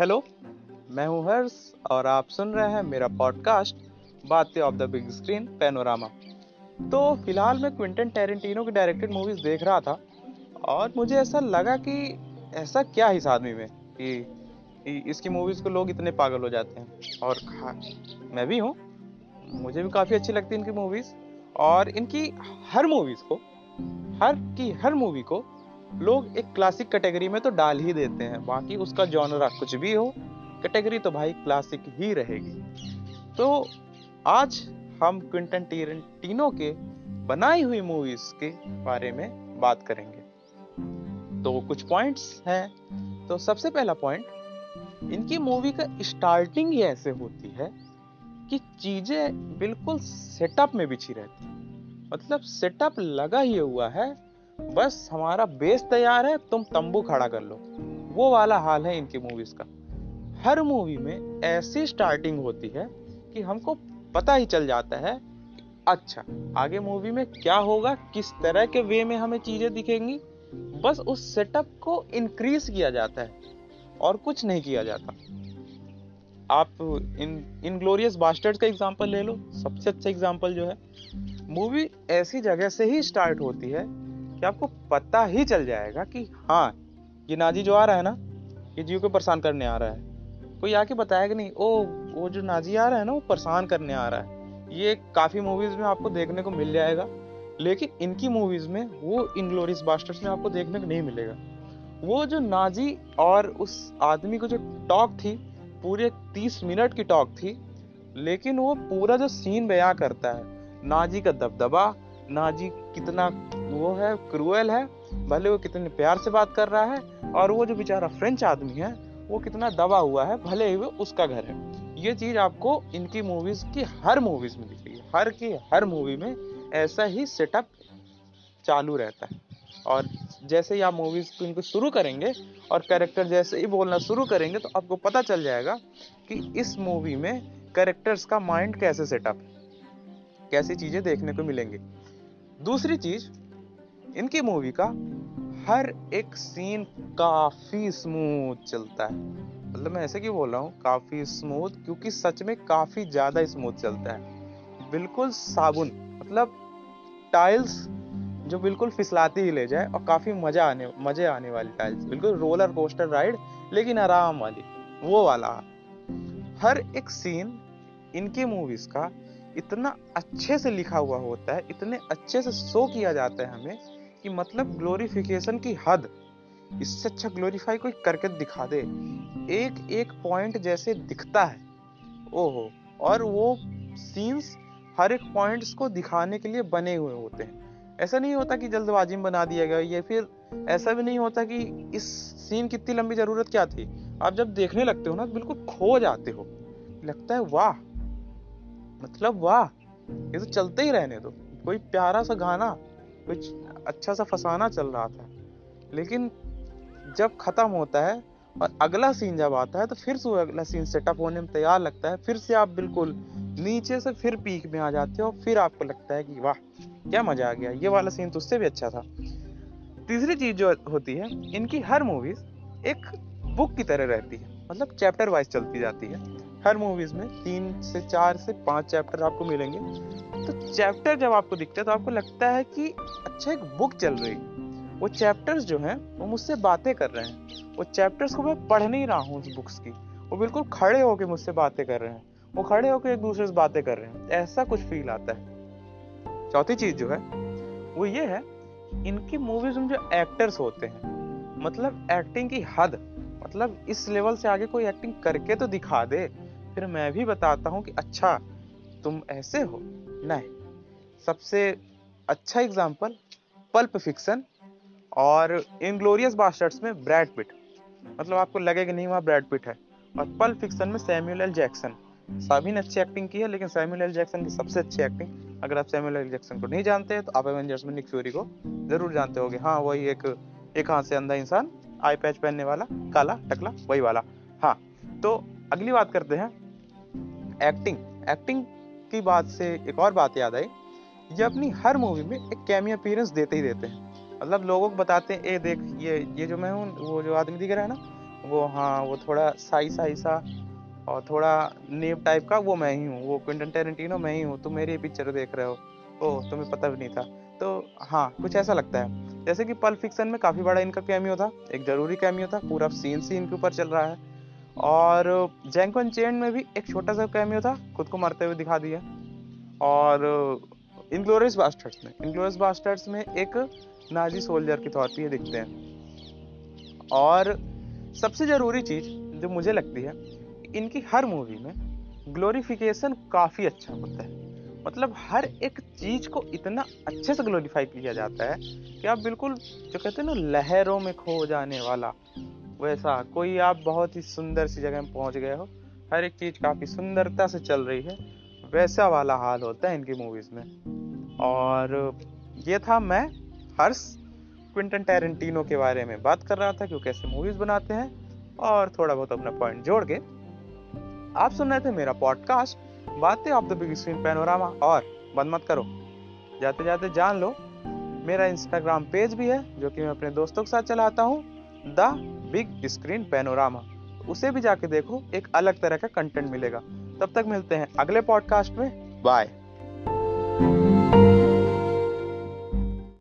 Hello मैं हूँ हर्ष और आप सुन रहे हैं मेरा पॉडकास्ट बातें of the big screen panorama तो फ़िलहाल मैं क्विंटन टेरेंटिनो की डायरेक्टेड मूवीज़ देख रहा था और मुझे ऐसा लगा कि ऐसा क्या है इस आदमी में कि इसकी मूवीज़ को लोग इतने पागल हो जाते हैं। और मैं भी हूँ, मुझे भी काफ़ी अच्छी लगती है इनकी मूवीज़ और इनकी हर मूवीज़ को, हर की हर मूवी को लोग एक क्लासिक कैटेगरी में तो डाल ही देते हैं, बाकी उसका जॉनरा कुछ भी हो कैटेगरी तो भाई क्लासिक ही रहेगी। तो आज हम क्विंटन टीनो के बनाई हुई मूवीज़ के बारे में बात करेंगे। तो कुछ पॉइंट्स हैं। तो सबसे पहला पॉइंट इनकी मूवी का स्टार्टिंग ही ऐसे होती है कि चीज़ें बिल्कुल सेटअप में बिछी रहती मतलब सेटअप लगा ही हुआ है बस हमारा बेस तैयार है, तुम तंबू खड़ा कर लो। वो वाला हाल है इनकी मूवीज़ का। हर मूवी में ऐसी स्टार्टिंग होती है कि हमको पता ही चल जाता है अच्छा आगे मूवी में क्या होगा, किस तरह के वे में हमें चीज़ें दिखेंगी। बस उस सेटअप को इंक्रीज किया जाता है और कुछ नहीं किया जाता। आप इन इन ग्लोरियस बास्टर्ड का एग्जांपल ले लो। सबसे अच्छा एग्जांपल जो है मूवी ऐसी जगह से ही स्टार्ट होती है कि आपको पता ही चल जाएगा कि हाँ ये नाजी जो आ रहा है ना, ये जीव को परेशान करने आ रहा है। कोई आके बताएगा नहीं, ओ, वो जो नाजी आ रहा है ना, वो परेशान करने आ रहा है। ये काफ़ी मूवीज़ में आपको देखने को मिल जाएगा, लेकिन इनकी मूवीज़ में वो इन इनग्लोरियस बास्टर्स में आपको देखने को नहीं मिलेगा। वो जो नाजी और उस आदमी को जो टॉक थी, पूरे तीस मिनट की टॉक थी, लेकिन वो पूरा जो सीन बयां करता है, नाजी का दबदबा नाजी कितना वो है, क्रूएल है, भले वो कितने प्यार से बात कर रहा है, और वो जो बेचारा फ्रेंच आदमी है, वो कितना दबा हुआ है, भले ही वो उसका घर है। ये चीज़ आपको इनकी मूवीज़ की हर मूवीज़ में दिखेगी हर की हर मूवी में ऐसा ही सेटअप चालू रहता है। और जैसे ही आप मूवीज़ को इनको शुरू करेंगे, और कैरेक्टर जैसे ही बोलना शुरू करेंगे तो आपको पता चल जाएगा कि इस मूवी में कैरेक्टर्स का माइंड कैसे सेटअप है। कैसी चीज़ें देखने को मिलेंगी। दूसरी चीज़, इनकी मूवी का हर एक सीन काफ़ी स्मूथ चलता है। मतलब मैं ऐसे क्यों बोल रहा हूँ, काफ़ी स्मूथ क्योंकि सच में काफ़ी ज़्यादा स्मूथ चलता है। बिल्कुल साबुन मतलब टाइल्स जो बिल्कुल फिसलाती ही ले जाए और काफ़ी मज़ा आने, मज़े आने वाली टाइल्स बिल्कुल रोलर कोस्टर राइड लेकिन आराम वाली, वो वाला। हर एक सीन इनकी मूवीज़ का इतना अच्छे से लिखा हुआ होता है, इतने अच्छे से शो किया जाता है हमें कि मतलब ग्लोरिफिकेशन की हद। इससे अच्छा ग्लोरीफाई कोई करके दिखा दे। एक एक पॉइंट जैसे दिखता है। ओहो, और वो सीन्स हर एक पॉइंट्स को दिखाने के लिए बने हुए होते हैं। ऐसा नहीं होता कि जल्दबाजी में बना दिया गया, या फिर ऐसा भी नहीं होता कि इस सीन की इतनी लंबी ज़रूरत क्या थी? आप जब देखने लगते हो ना, बिल्कुल खो जाते हो। लगता है, वाह मतलब वाह, ये तो चलते ही रहने दो। कोई प्यारा सा गाना, कुछ अच्छा सा फसाना चल रहा था। लेकिन जब खत्म होता है और अगला सीन जब आता है तो फिर से अगला सीन सेटअप होने में तैयार लगता है। फिर से आप बिल्कुल नीचे से फिर पीक में आ जाते हो फिर आपको लगता है कि, वाह, क्या मज़ा आ गया। ये वाला सीन तो उससे भी अच्छा था। तीसरी चीज़ जो होती है, इनकी हर मूवीज़ एक बुक की तरह रहती है। मतलब चैप्टर वाइज चलती जाती है। हर मूवीज़ में तीन से चार से पाँच चैप्टर आपको मिलेंगे। तो चैप्टर जब आपको दिखता है तो आपको लगता है कि अच्छा एक बुक चल रही वो चैप्टर्स जो हैं, वो मुझसे बातें कर रहे हैं। वो चैप्टर्स को मैं पढ़ नहीं रहा हूँ उस बुक्स की। वो बिल्कुल खड़े होके मुझसे बातें कर रहे हैं। वो खड़े होकर एक दूसरे से बातें कर रहे हैं। ऐसा कुछ फील आता है। चौथी चीज़ जो है, वो ये है, इनकी मूवीज़ में जो एक्टर्स होते हैं मतलब एक्टिंग की हद मतलब इस लेवल से आगे कोई एक्टिंग करके तो दिखा दे। फिर मैं भी बताता हूँ कि अच्छा तुम ऐसे हो। नहीं, सबसे अच्छा एग्ज़ाम्पल पल्प फिक्सन और इनग्लोरियस बास्टर्ड्स में ब्रैड पिट मतलब आपको लगेगा नहीं, वहाँ ब्रैड पिट है। और पल्प फिक्सन में सैम्यूल एल जैक्सन सभी ने अच्छी एक्टिंग की है, लेकिन सैम्यूल एल जैक्सन की सबसे अच्छी एक्टिंग अगर आप सैम्यूल एल जैक्सन को नहीं जानते हैं तो आप एवेंजर्स में निक फ्यूरी को ज़रूर जानते होंगे। हाँ वही एक एक हाथ से अंधा इंसान आई पैच पहनने वाला, काला, टकला, वही वाला। हाँ तो अगली बात करते हैं। एक्टिंग एक्टिंग की बात से एक और बात याद आई, ये अपनी हर मूवी में एक कैमी अपीयरेंस देते ही देते हैं। मतलब लोगों को बताते हैं, ए, देख, ये ये जो मैं हूँ, वो जो आदमी दिख रहा है ना, वो हाँ वो थोड़ा साई साई सा और थोड़ा नेव टाइप का, वो मैं ही हूँ, वो क्विंटन टेरेंटिनो मैं ही हूँ, तुम मेरी पिक्चर देख रहे हो, ओह, तुम्हें पता भी नहीं था। तो हाँ कुछ ऐसा लगता है। जैसे कि पल फिक्सन में काफ़ी बड़ा इनका कैमियो था, एक ज़रूरी कैमियो था, पूरा सीन सीन के ऊपर चल रहा है। और जैंकन चेन में भी एक छोटा सा कैमियो था, खुद को मरते हुए दिखा दिया। और इनग्लोरियस बास्टर्स में इनग्लोरियस बास्टर्स में एक नाजी सोल्जर के तौर पर ये दिखते हैं। और सबसे ज़रूरी चीज़ जो मुझे लगती है, इनकी हर मूवी में ग्लोरिफिकेशन काफ़ी अच्छा होता है। मतलब हर एक चीज़ को इतना अच्छे से ग्लोरीफाई किया जाता है कि आप बिल्कुल, जो कहते हैं ना, लहरों में खो जाने वाला वैसा, कोई आप बहुत ही सुंदर सी जगह में पहुँच गए हो, हर एक चीज़ काफ़ी सुंदरता से चल रही है, वैसा वाला हाल होता है इनकी मूवीज़ में। और ये था मैं, हर्ष क्विंटन टेरेंटिनो के बारे में बात कर रहा था कि वो कैसे मूवीज़ बनाते हैं, और थोड़ा बहुत अपना पॉइंट जोड़ के। आप सुन रहे थे मेरा podcast Baatein of the big screen panorama और बंद मत करो। जाते जाते जान लो, मेरा इंस्टाग्राम पेज भी है, जो कि मैं अपने दोस्तों के साथ चलाता हूँ। The big screen panorama. उसे भी जाके देखो, एक अलग तरह का कंटेंट मिलेगा। तब तक मिलते हैं अगले पॉडकास्ट में। बाय